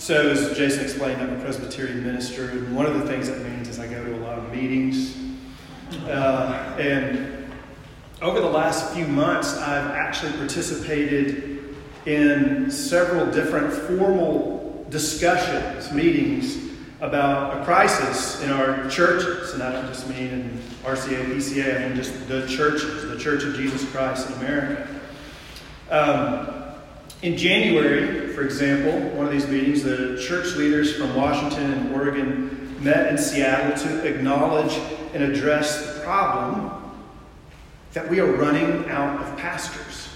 So, as Jason explained, I'm a Presbyterian minister, and one of the things that means is I go to a lot of meetings. Uh, and over the last few months, I've actually participated in several different formal discussions, meetings about a crisis in our churches. And I don't just mean in RCA, PCA, I mean just the churches, the Church of Jesus Christ in America. Um, in January, for example, one of these meetings, the church leaders from Washington and Oregon met in Seattle to acknowledge and address the problem that we are running out of pastors.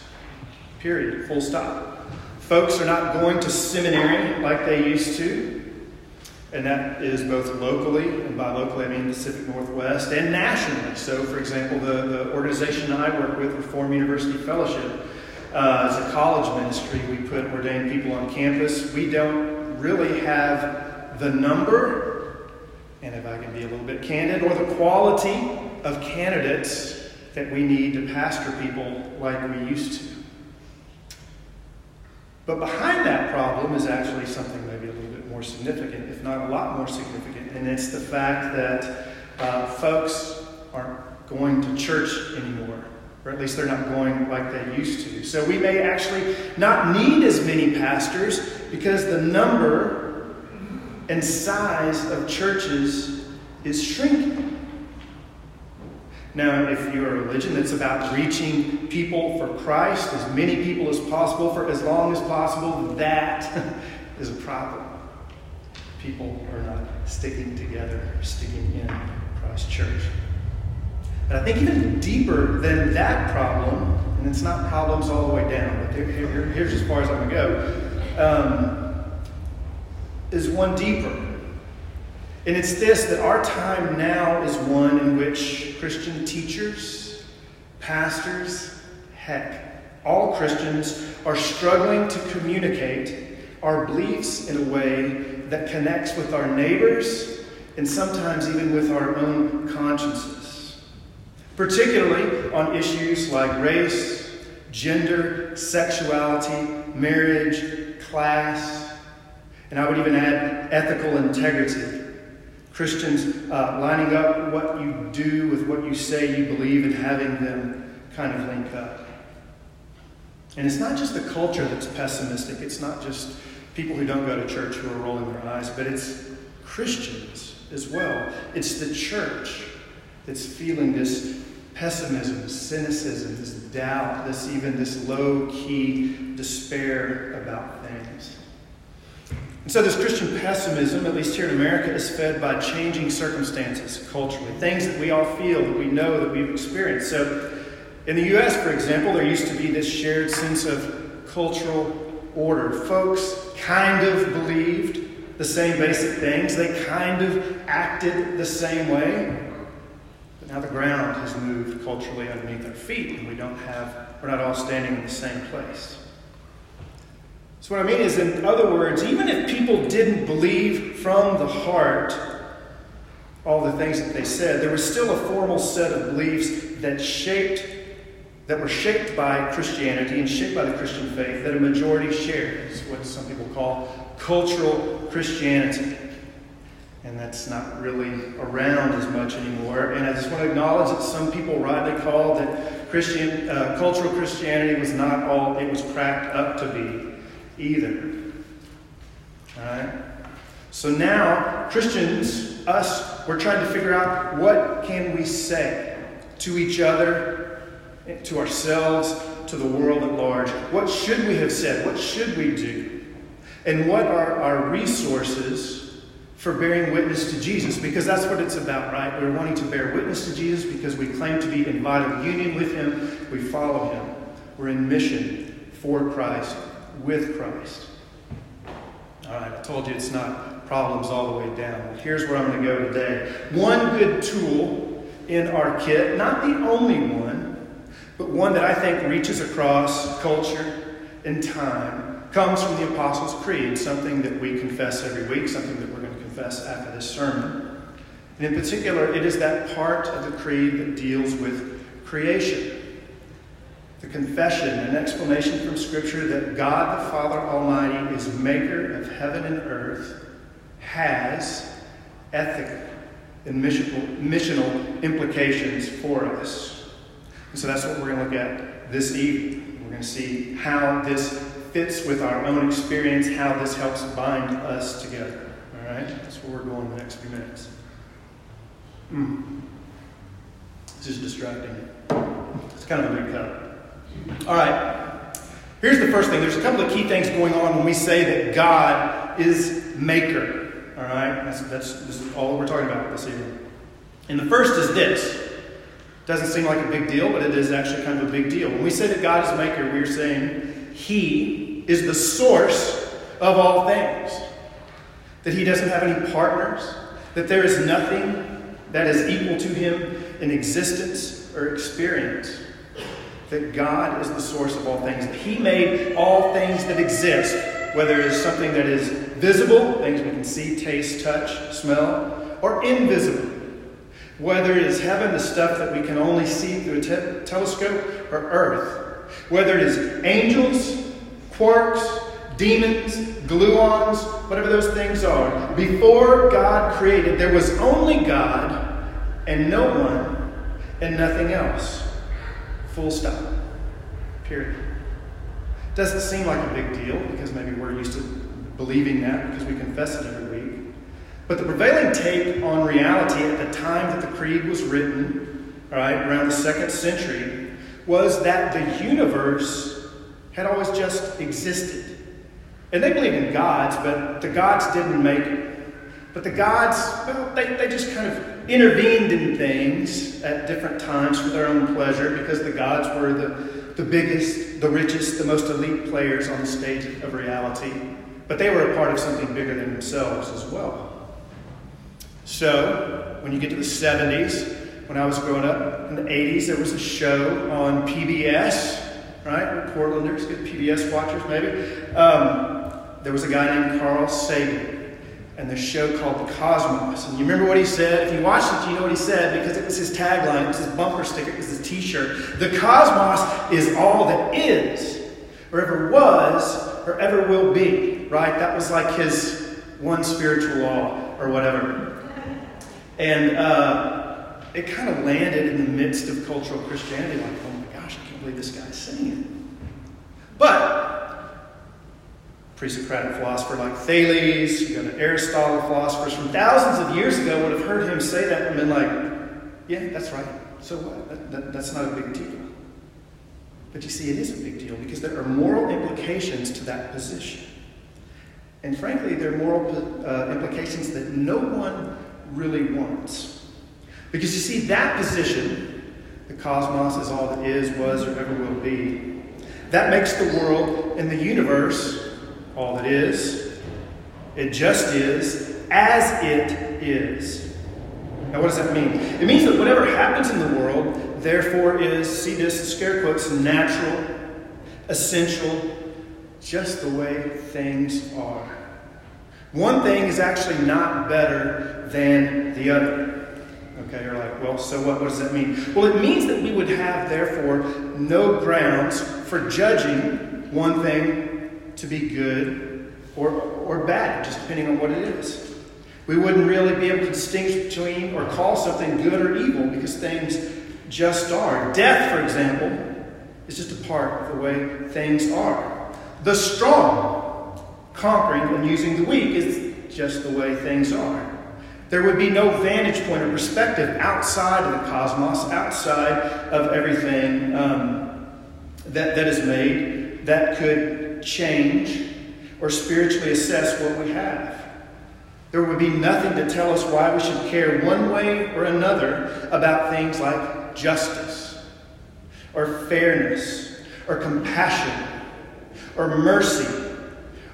Period. Full stop. Folks are not going to seminary like they used to, and that is both locally, and by locally I mean Pacific Northwest, and nationally. So, for example, the, the organization I work with, Reformed University Fellowship, uh, as a college ministry, we put ordained people on campus. We don't really have the number, and if I can be a little bit candid, or the quality of candidates that we need to pastor people like we used to. But behind that problem is actually something maybe a little bit more significant, if not a lot more significant, and it's the fact that uh, folks aren't going to church anymore or at least they're not going like they used to. So we may actually not need as many pastors because the number and size of churches is shrinking. Now, if you're a religion that's about reaching people for Christ, as many people as possible for as long as possible, that is a problem. People are not sticking together, sticking in Christ's church. I think even deeper than that problem, and it's not problems all the way down, but here, here, here's as far as I'm going to go, um, is one deeper. And it's this that our time now is one in which Christian teachers, pastors, heck, all Christians are struggling to communicate our beliefs in a way that connects with our neighbors and sometimes even with our own consciences particularly on issues like race, gender, sexuality, marriage, class, and I would even add ethical integrity. Christians uh, lining up what you do with what you say you believe and having them kind of link up. And it's not just the culture that's pessimistic, it's not just people who don't go to church who are rolling their eyes, but it's Christians as well. It's the church that's feeling this pessimism, cynicism, this doubt, this even this low key despair about things. And so, this Christian pessimism, at least here in America, is fed by changing circumstances culturally, things that we all feel, that we know, that we've experienced. So, in the U.S., for example, there used to be this shared sense of cultural order. Folks kind of believed the same basic things, they kind of acted the same way. Now the ground has moved culturally underneath our feet, and we don't have, we're not all standing in the same place. So, what I mean is, in other words, even if people didn't believe from the heart all the things that they said, there was still a formal set of beliefs that shaped, that were shaped by Christianity and shaped by the Christian faith that a majority shared. It's what some people call cultural Christianity and that's not really around as much anymore. And I just want to acknowledge that some people rightly call that Christian uh, cultural Christianity was not all it was cracked up to be either. All right. So now Christians, us, we're trying to figure out what can we say to each other, to ourselves, to the world at large. What should we have said? What should we do? And what are our resources? For bearing witness to Jesus because that's what it's about, right? We're wanting to bear witness to Jesus because we claim to be in vital union with Him. We follow Him. We're in mission for Christ, with Christ. All right, I told you it's not problems all the way down. Here's where I'm going to go today. One good tool in our kit, not the only one, but one that I think reaches across culture and time, comes from the Apostles' Creed, something that we confess every week, something that confess after this sermon. And in particular, it is that part of the creed that deals with creation. the confession and explanation from Scripture that God the Father Almighty is maker of heaven and earth has ethical and missional, missional implications for us. And so that's what we're going to look at this evening. We're going to see how this fits with our own experience, how this helps bind us together. Right? That's where we're going in the next few minutes. Mm. This is distracting. It's kind of a big cut. All right. Here's the first thing. There's a couple of key things going on when we say that God is maker. All right? That's, that's, this is all we're talking about this evening. And the first is this. Doesn't seem like a big deal, but it is actually kind of a big deal. When we say that God is maker, we're saying He is the source of all things. That He doesn't have any partners, that there is nothing that is equal to Him in existence or experience. That God is the source of all things. That He made all things that exist, whether it's something that is visible, things we can see, taste, touch, smell, or invisible whether it is heaven, the stuff that we can only see through a te- telescope, or earth. Whether it is angels, quarks, demons, gluons, whatever those things are. Before God created, there was only God and no one and nothing else. Full stop. Period. Doesn't seem like a big deal because maybe we're used to believing that because we confess it every week. But the prevailing take on reality at the time that the creed was written, all right, around the second century, was that the universe had always just existed. And they believed in gods, but the gods didn't make. But the gods, well, they, they just kind of intervened in things at different times for their own pleasure because the gods were the, the biggest, the richest, the most elite players on the stage of reality. But they were a part of something bigger than themselves as well. So, when you get to the 70s, when I was growing up, in the 80s, there was a show on PBS, right? Portlanders, good PBS watchers maybe. Um, there was a guy named Carl Sagan, and the show called The Cosmos. And you remember what he said? If you watched it, you know what he said because it was his tagline, it was his bumper sticker, it was his t shirt. The cosmos is all that is, or ever was, or ever will be, right? That was like his one spiritual law, or whatever. And uh, it kind of landed in the midst of cultural Christianity, like, believe this guy's saying it. But pre-Socratic philosopher like Thales, you go to Aristotle, philosophers from thousands of years ago would have heard him say that and been like, yeah, that's right. So what? That, that, that's not a big deal. But you see, it is a big deal because there are moral implications to that position. And frankly, there are moral uh, implications that no one really wants. Because you see, that position, the cosmos is all that is, was, or ever will be, that makes the world and the universe all that is. It just is as it is. Now, what does that mean? It means that whatever happens in the world, therefore, is, see this, scare quotes, natural, essential, just the way things are. One thing is actually not better than the other. Okay, you're like, well, so what, what does that mean? Well, it means that we would have, therefore, no grounds for judging one thing to be good or, or bad, just depending on what it is. We wouldn't really be able to distinguish between or call something good or evil because things just are. Death, for example, is just a part of the way things are. The strong conquering and using the weak is just the way things are. There would be no vantage point or perspective outside of the cosmos, outside of everything um, that, that is made, that could change or spiritually assess what we have. There would be nothing to tell us why we should care one way or another about things like justice, or fairness, or compassion, or mercy,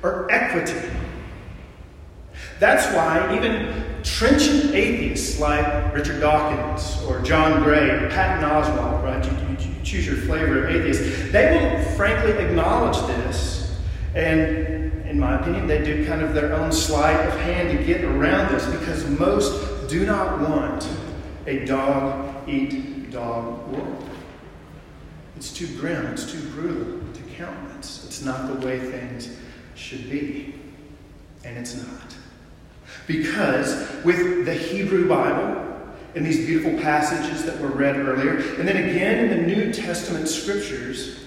or equity. That's why even trenchant atheists like Richard Dawkins or John Gray or Patton Oswalt, right? You, you, you choose your flavor of atheist. They will frankly acknowledge this. And in my opinion, they do kind of their own sleight of hand to get around this because most do not want a dog eat dog world. It's too grim, it's too brutal to countenance. It's not the way things should be. And it's not. Because with the Hebrew Bible, in these beautiful passages that were read earlier, and then again in the New Testament scriptures,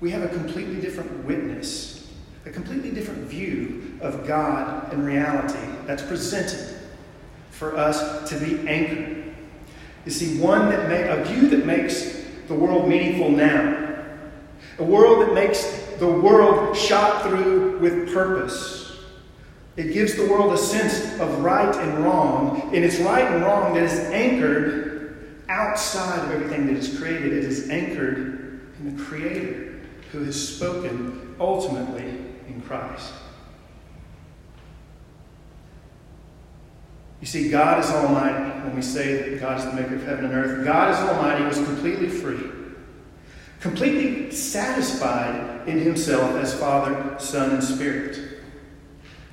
we have a completely different witness, a completely different view of God and reality that's presented for us to be anchored. You see, one that may, a view that makes the world meaningful now, a world that makes the world shot through with purpose it gives the world a sense of right and wrong, and it's right and wrong that is anchored outside of everything that is created. It is anchored in the Creator who has spoken ultimately in Christ. You see, God is Almighty. When we say that God is the maker of heaven and earth, God is Almighty was completely free, completely satisfied in Himself as Father, Son, and Spirit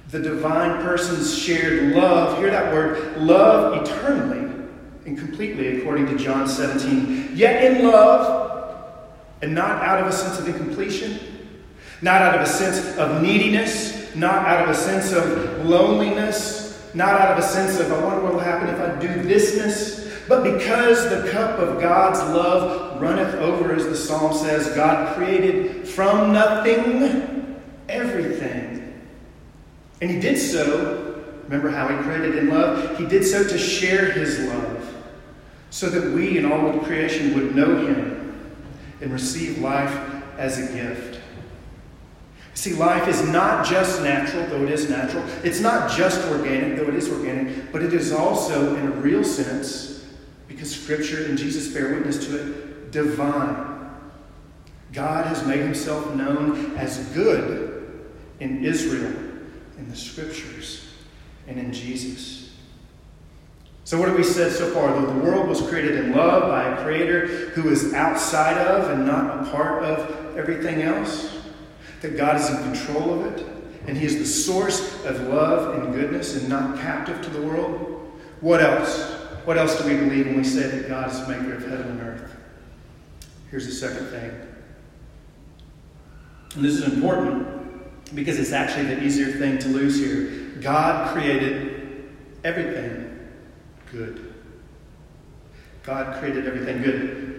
the divine persons shared love, hear that word, love eternally and completely, according to John 17. Yet in love, and not out of a sense of incompletion, not out of a sense of neediness, not out of a sense of loneliness, not out of a sense of, I wonder what will happen if I do thisness, but because the cup of God's love runneth over, as the psalm says, God created from nothing everything and he did so, remember how he created in love? He did so to share his love, so that we and all of creation would know him and receive life as a gift. See, life is not just natural, though it is natural. It's not just organic, though it is organic, but it is also, in a real sense, because Scripture and Jesus bear witness to it, divine. God has made himself known as good in Israel in the scriptures and in Jesus. So, what have we said so far? That the world was created in love by a creator who is outside of and not a part of everything else, that God is in control of it, and He is the source of love and goodness and not captive to the world. What else? What else do we believe when we say that God is the maker of heaven and earth? Here's the second thing. And this is important because it's actually the easier thing to lose here. God created everything good. God created everything good.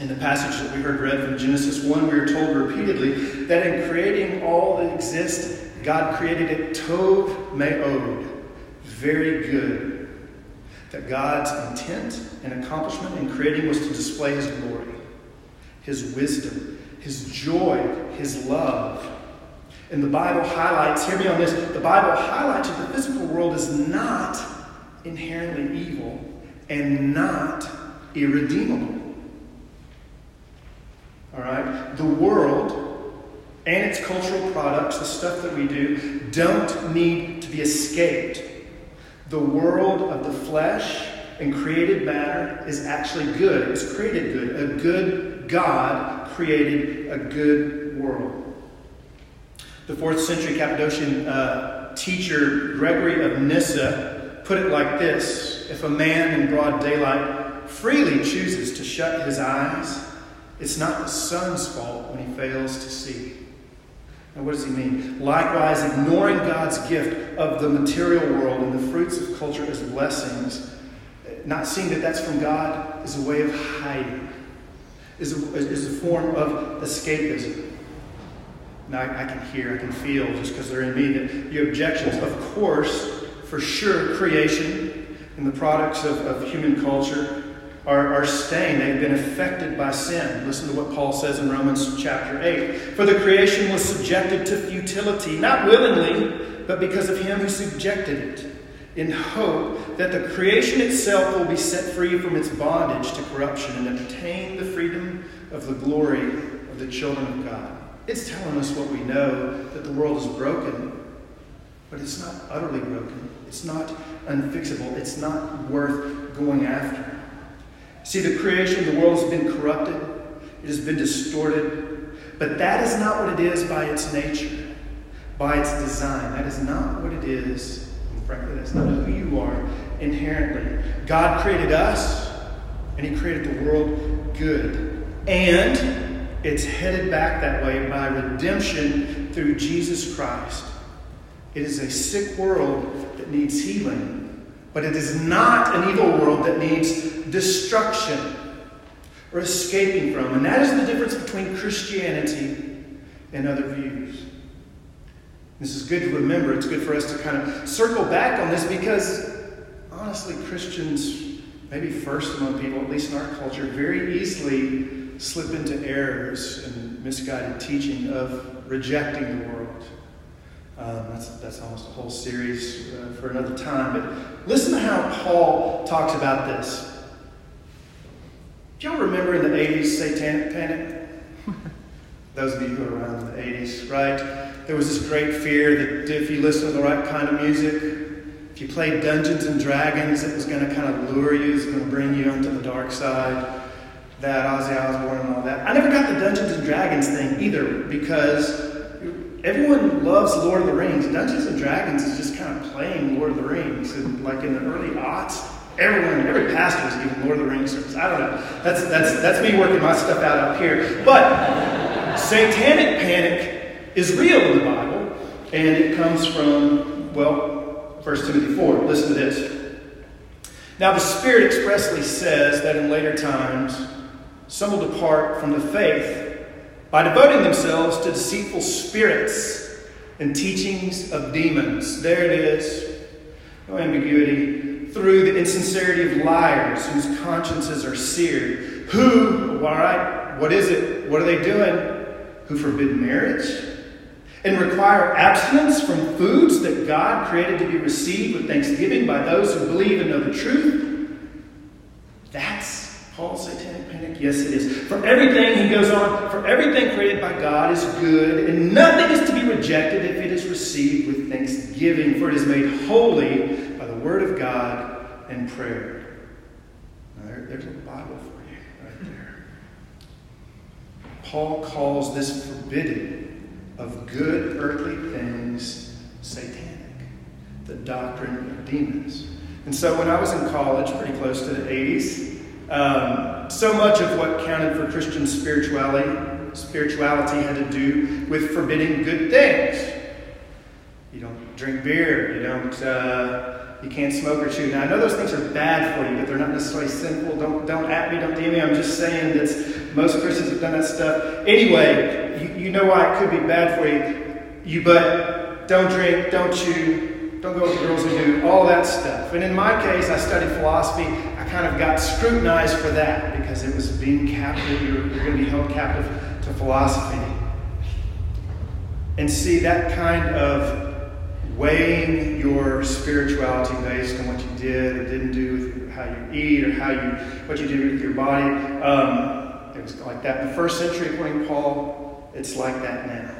In the passage that we heard read from Genesis 1, we are told repeatedly that in creating all that exists, God created it tov me'od, very good. That God's intent and accomplishment in creating was to display His glory, His wisdom, His joy, His love, and the Bible highlights, hear me on this, the Bible highlights that the physical world is not inherently evil and not irredeemable. All right? The world and its cultural products, the stuff that we do, don't need to be escaped. The world of the flesh and created matter is actually good. It's created good. A good God created a good world. The fourth century Cappadocian uh, teacher Gregory of Nyssa put it like this If a man in broad daylight freely chooses to shut his eyes, it's not the sun's fault when he fails to see. Now, what does he mean? Likewise, ignoring God's gift of the material world and the fruits of culture as blessings, not seeing that that's from God, is a way of hiding, is a, is a form of escapism. Now I, I can hear, I can feel, just because they're in me, that your objections, of course, for sure, creation and the products of, of human culture are, are staying. They've been affected by sin. Listen to what Paul says in Romans chapter 8. For the creation was subjected to futility, not willingly, but because of him who subjected it, in hope that the creation itself will be set free from its bondage to corruption and obtain the freedom of the glory of the children of God. It's telling us what we know that the world is broken, but it's not utterly broken. It's not unfixable. It's not worth going after. See, the creation, of the world has been corrupted, it has been distorted, but that is not what it is by its nature, by its design. That is not what it is. And frankly, that's not who you are inherently. God created us, and He created the world good. And It's headed back that way by redemption through Jesus Christ. It is a sick world that needs healing, but it is not an evil world that needs destruction or escaping from. And that is the difference between Christianity and other views. This is good to remember. It's good for us to kind of circle back on this because, honestly, Christians, maybe first among people, at least in our culture, very easily slip into errors and misguided teaching of rejecting the world. Um, that's, that's almost a whole series uh, for another time. But listen to how Paul talks about this. Do y'all remember in the 80s Satanic Panic? Those of you who were around in the 80s, right? There was this great fear that if you listen to the right kind of music, if you played Dungeons and Dragons, it was going to kind of lure you, it was going to bring you onto the dark side. That Ozzy Osbourne and all that. I never got the Dungeons and Dragons thing either because everyone loves Lord of the Rings. Dungeons and Dragons is just kind of playing Lord of the Rings. And like in the early aughts, everyone, every pastor was giving Lord of the Rings service. I don't know. That's, that's, that's me working my stuff out up here. But satanic panic is real in the Bible, and it comes from, well, 1 Timothy 4. Listen to this. Now, the Spirit expressly says that in later times, some will depart from the faith by devoting themselves to deceitful spirits and teachings of demons. There it is. No ambiguity. Through the insincerity of liars whose consciences are seared. Who, all right, what is it? What are they doing? Who forbid marriage and require abstinence from foods that God created to be received with thanksgiving by those who believe and know the truth. That's Paul's satanic panic? Yes, it is. For everything, he goes on, for everything created by God is good, and nothing is to be rejected if it is received with thanksgiving, for it is made holy by the word of God and prayer. Now, there, there's a Bible for you right there. Paul calls this forbidding of good earthly things satanic, the doctrine of demons. And so when I was in college, pretty close to the 80s, um, so much of what counted for Christian spirituality, spirituality had to do with forbidding good things. You don't drink beer. You don't. Uh, you can't smoke or chew. Now I know those things are bad for you, but they're not necessarily sinful. Don't don't at me. Don't DM me. I'm just saying that most Christians have done that stuff. Anyway, you, you know why it could be bad for you. You but don't drink. Don't chew. Don't go with the girls who do all that stuff. And in my case, I studied philosophy kind of got scrutinized for that because it was being captive. You're, you're going to be held captive to philosophy. And see that kind of weighing your spirituality based on what you did or didn't do how you eat or how you what you do with your body. Um, it was like that in the first century, according to Paul. It's like that now.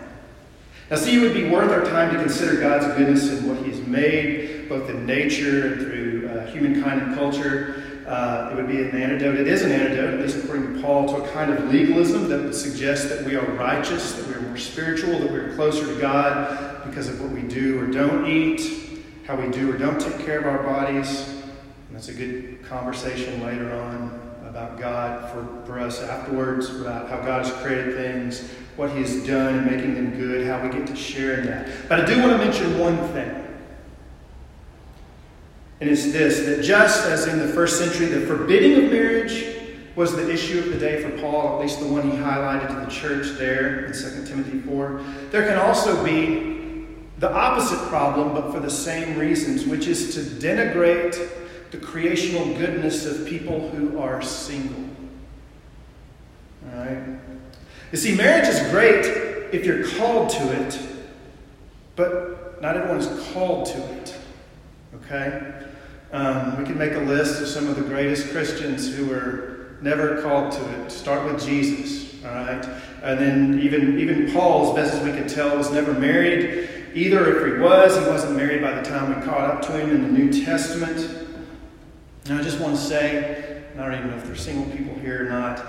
Now, see, it would be worth our time to consider God's goodness and what He's made, both in nature and through uh, humankind and culture. Uh, it would be an antidote. It is an antidote, at least according to Paul, to a kind of legalism that would suggest that we are righteous, that we are more spiritual, that we are closer to God because of what we do or don't eat, how we do or don't take care of our bodies. And that's a good conversation later on about God for, for us afterwards, about how God has created things, what He has done in making them good, how we get to share in that. But I do want to mention one thing. And it's this that just as in the first century, the forbidding of marriage was the issue of the day for Paul, at least the one he highlighted to the church there in 2 Timothy 4, there can also be the opposite problem, but for the same reasons, which is to denigrate the creational goodness of people who are single. All right? You see, marriage is great if you're called to it, but not everyone is called to it. Okay? Um, we can make a list of some of the greatest Christians who were never called to it. Start with Jesus, all right? And then even, even Paul, as best as we can tell, was never married. Either if he was, he wasn't married by the time we caught up to him in the New Testament. And I just want to say, I don't even know if there's single people here or not,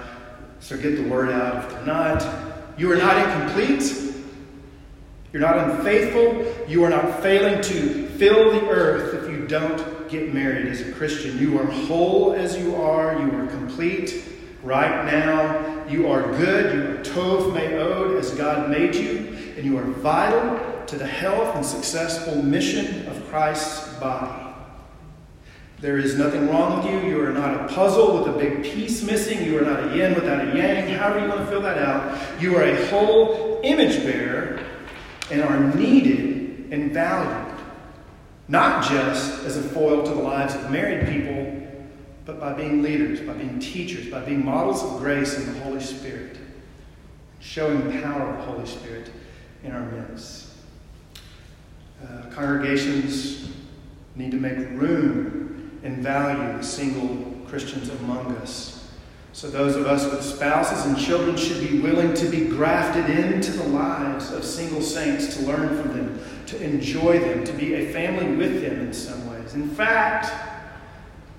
so get the word out if they're not. You are not incomplete. You're not unfaithful. You are not failing to fill the earth if you don't get married as a Christian. You are whole as you are, you are complete Right now, you are good, you are tov me'od as God made you, and you are vital to the health and successful mission of Christ's body. There is nothing wrong with you. You are not a puzzle with a big piece missing. You are not a yin without a yang. However, you want to fill that out. You are a whole image bearer and are needed and valued, not just as a foil to the lives of married people, but by being leaders, by being teachers, by being models of grace in the Holy Spirit, showing the power of the Holy Spirit in our midst. Uh, congregations need to make room and value the single Christians among us. So, those of us with spouses and children should be willing to be grafted into the lives of single saints, to learn from them, to enjoy them, to be a family with them in some ways. In fact,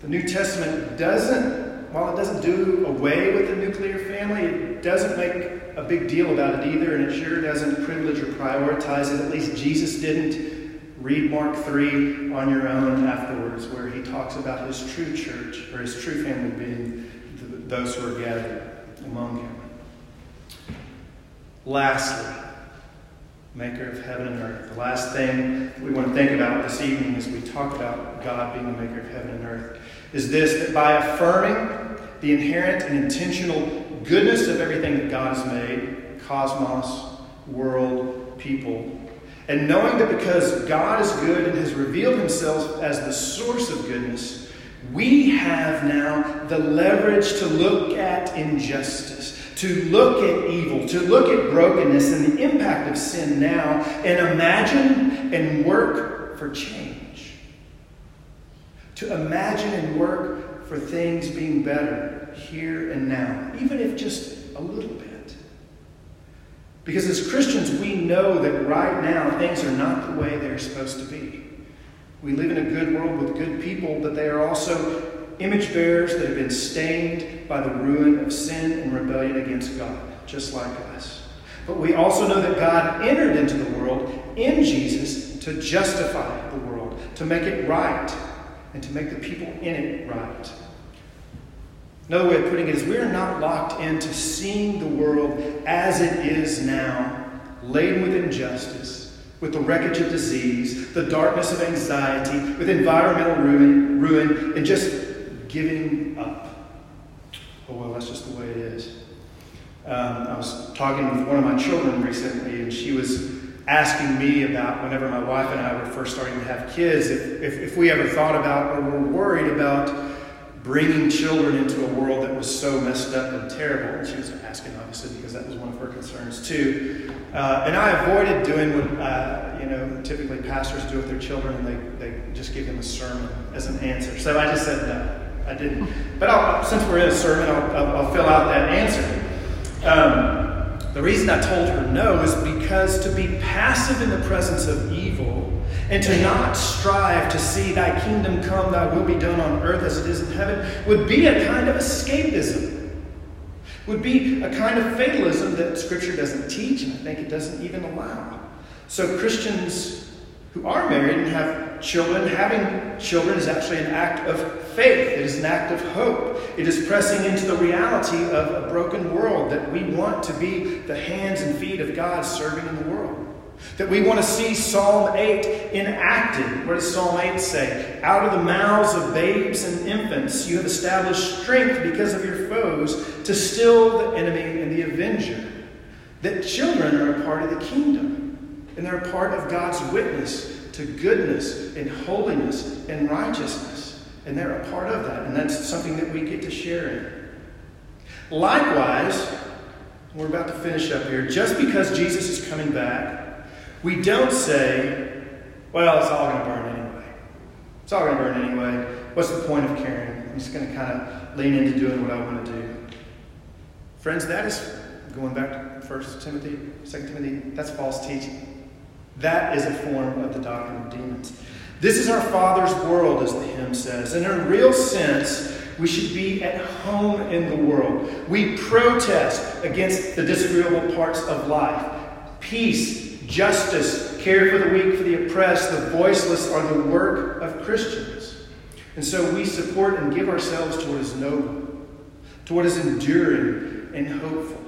the New Testament doesn't, while it doesn't do away with the nuclear family, it doesn't make a big deal about it either, and it sure doesn't privilege or prioritize it. At least Jesus didn't. Read Mark 3 on your own afterwards, where he talks about his true church, or his true family being those who are gathered among him. Lastly, maker of heaven and earth. The last thing we want to think about this evening as we talk about God being the maker of heaven and earth is this that by affirming the inherent and intentional goodness of everything that God has made cosmos, world, people and knowing that because God is good and has revealed himself as the source of goodness, we have now the leverage to look at injustice, to look at evil, to look at brokenness and the impact of sin now, and imagine and work for change. To imagine and work for things being better here and now, even if just a little bit. Because as Christians, we know that right now things are not the way they're supposed to be. We live in a good world with good people, but they are also image bearers that have been stained by the ruin of sin and rebellion against God, just like us. But we also know that God entered into the world in Jesus to justify the world, to make it right, and to make the people in it right. Another way of putting it is we are not locked into seeing the world as it is now, laden with injustice, with the wreckage of disease, the darkness of anxiety, with environmental ruin, ruin and just giving up. Oh, well, that's just the way it is. Um, I was talking with one of my children recently, and she was asking me about whenever my wife and I were first starting to have kids, if, if, if we ever thought about or were worried about bringing children into a world that was so messed up and terrible. And she was asking, obviously, because that was one of her concerns too. Uh, and I avoided doing what uh, you know typically pastors do with their children. They, they just give them a sermon as an answer. So I just said no, I didn't. But I'll, since we're in a sermon, I'll, I'll, I'll fill out that answer. Um, the reason I told her no is because to be passive in the presence of evil and to not strive to see thy kingdom come, thy will be done on earth as it is in heaven, would be a kind of escapism, would be a kind of fatalism that Scripture doesn't teach, and I think it doesn't even allow. So, Christians who are married and have children, having children is actually an act of faith. It is an act of hope. It is pressing into the reality of a broken world that we want to be the hands and feet of God serving in the world. That we want to see Psalm 8 enacted. What does Psalm 8 say? Out of the mouths of babes and infants, you have established strength because of your foes to still the enemy and the avenger. That children are a part of the kingdom, and they're a part of God's witness to goodness and holiness and righteousness. And they're a part of that, and that's something that we get to share in. Likewise, we're about to finish up here. Just because Jesus is coming back, we don't say, well, it's all going to burn anyway. It's all going to burn anyway. What's the point of caring? I'm just going to kind of lean into doing what I want to do. Friends, that is going back to 1 Timothy, 2 Timothy, that's false teaching. That is a form of the doctrine of demons. This is our Father's world, as the hymn says. In a real sense, we should be at home in the world. We protest against the disagreeable parts of life. Peace justice, care for the weak, for the oppressed, the voiceless are the work of Christians. And so we support and give ourselves to what is noble, to what is enduring and hopeful.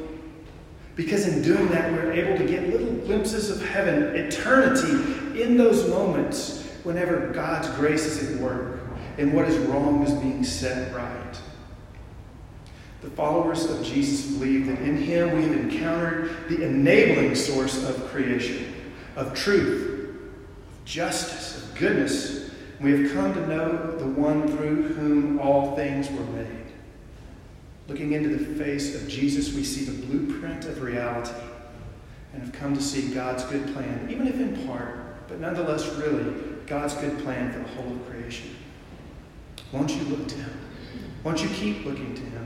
Because in doing that, we're able to get little glimpses of heaven, eternity, in those moments whenever God's grace is at work and what is wrong is being set right. The followers of Jesus believe that in Him we have encountered the enabling source of creation, of truth, of justice, of goodness. We have come to know the one through whom all things were made. Looking into the face of Jesus, we see the blueprint of reality and have come to see God's good plan, even if in part, but nonetheless, really, God's good plan for the whole of creation. Won't you look to Him? Won't you keep looking to Him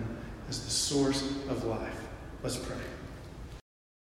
as the source of life? Let's pray.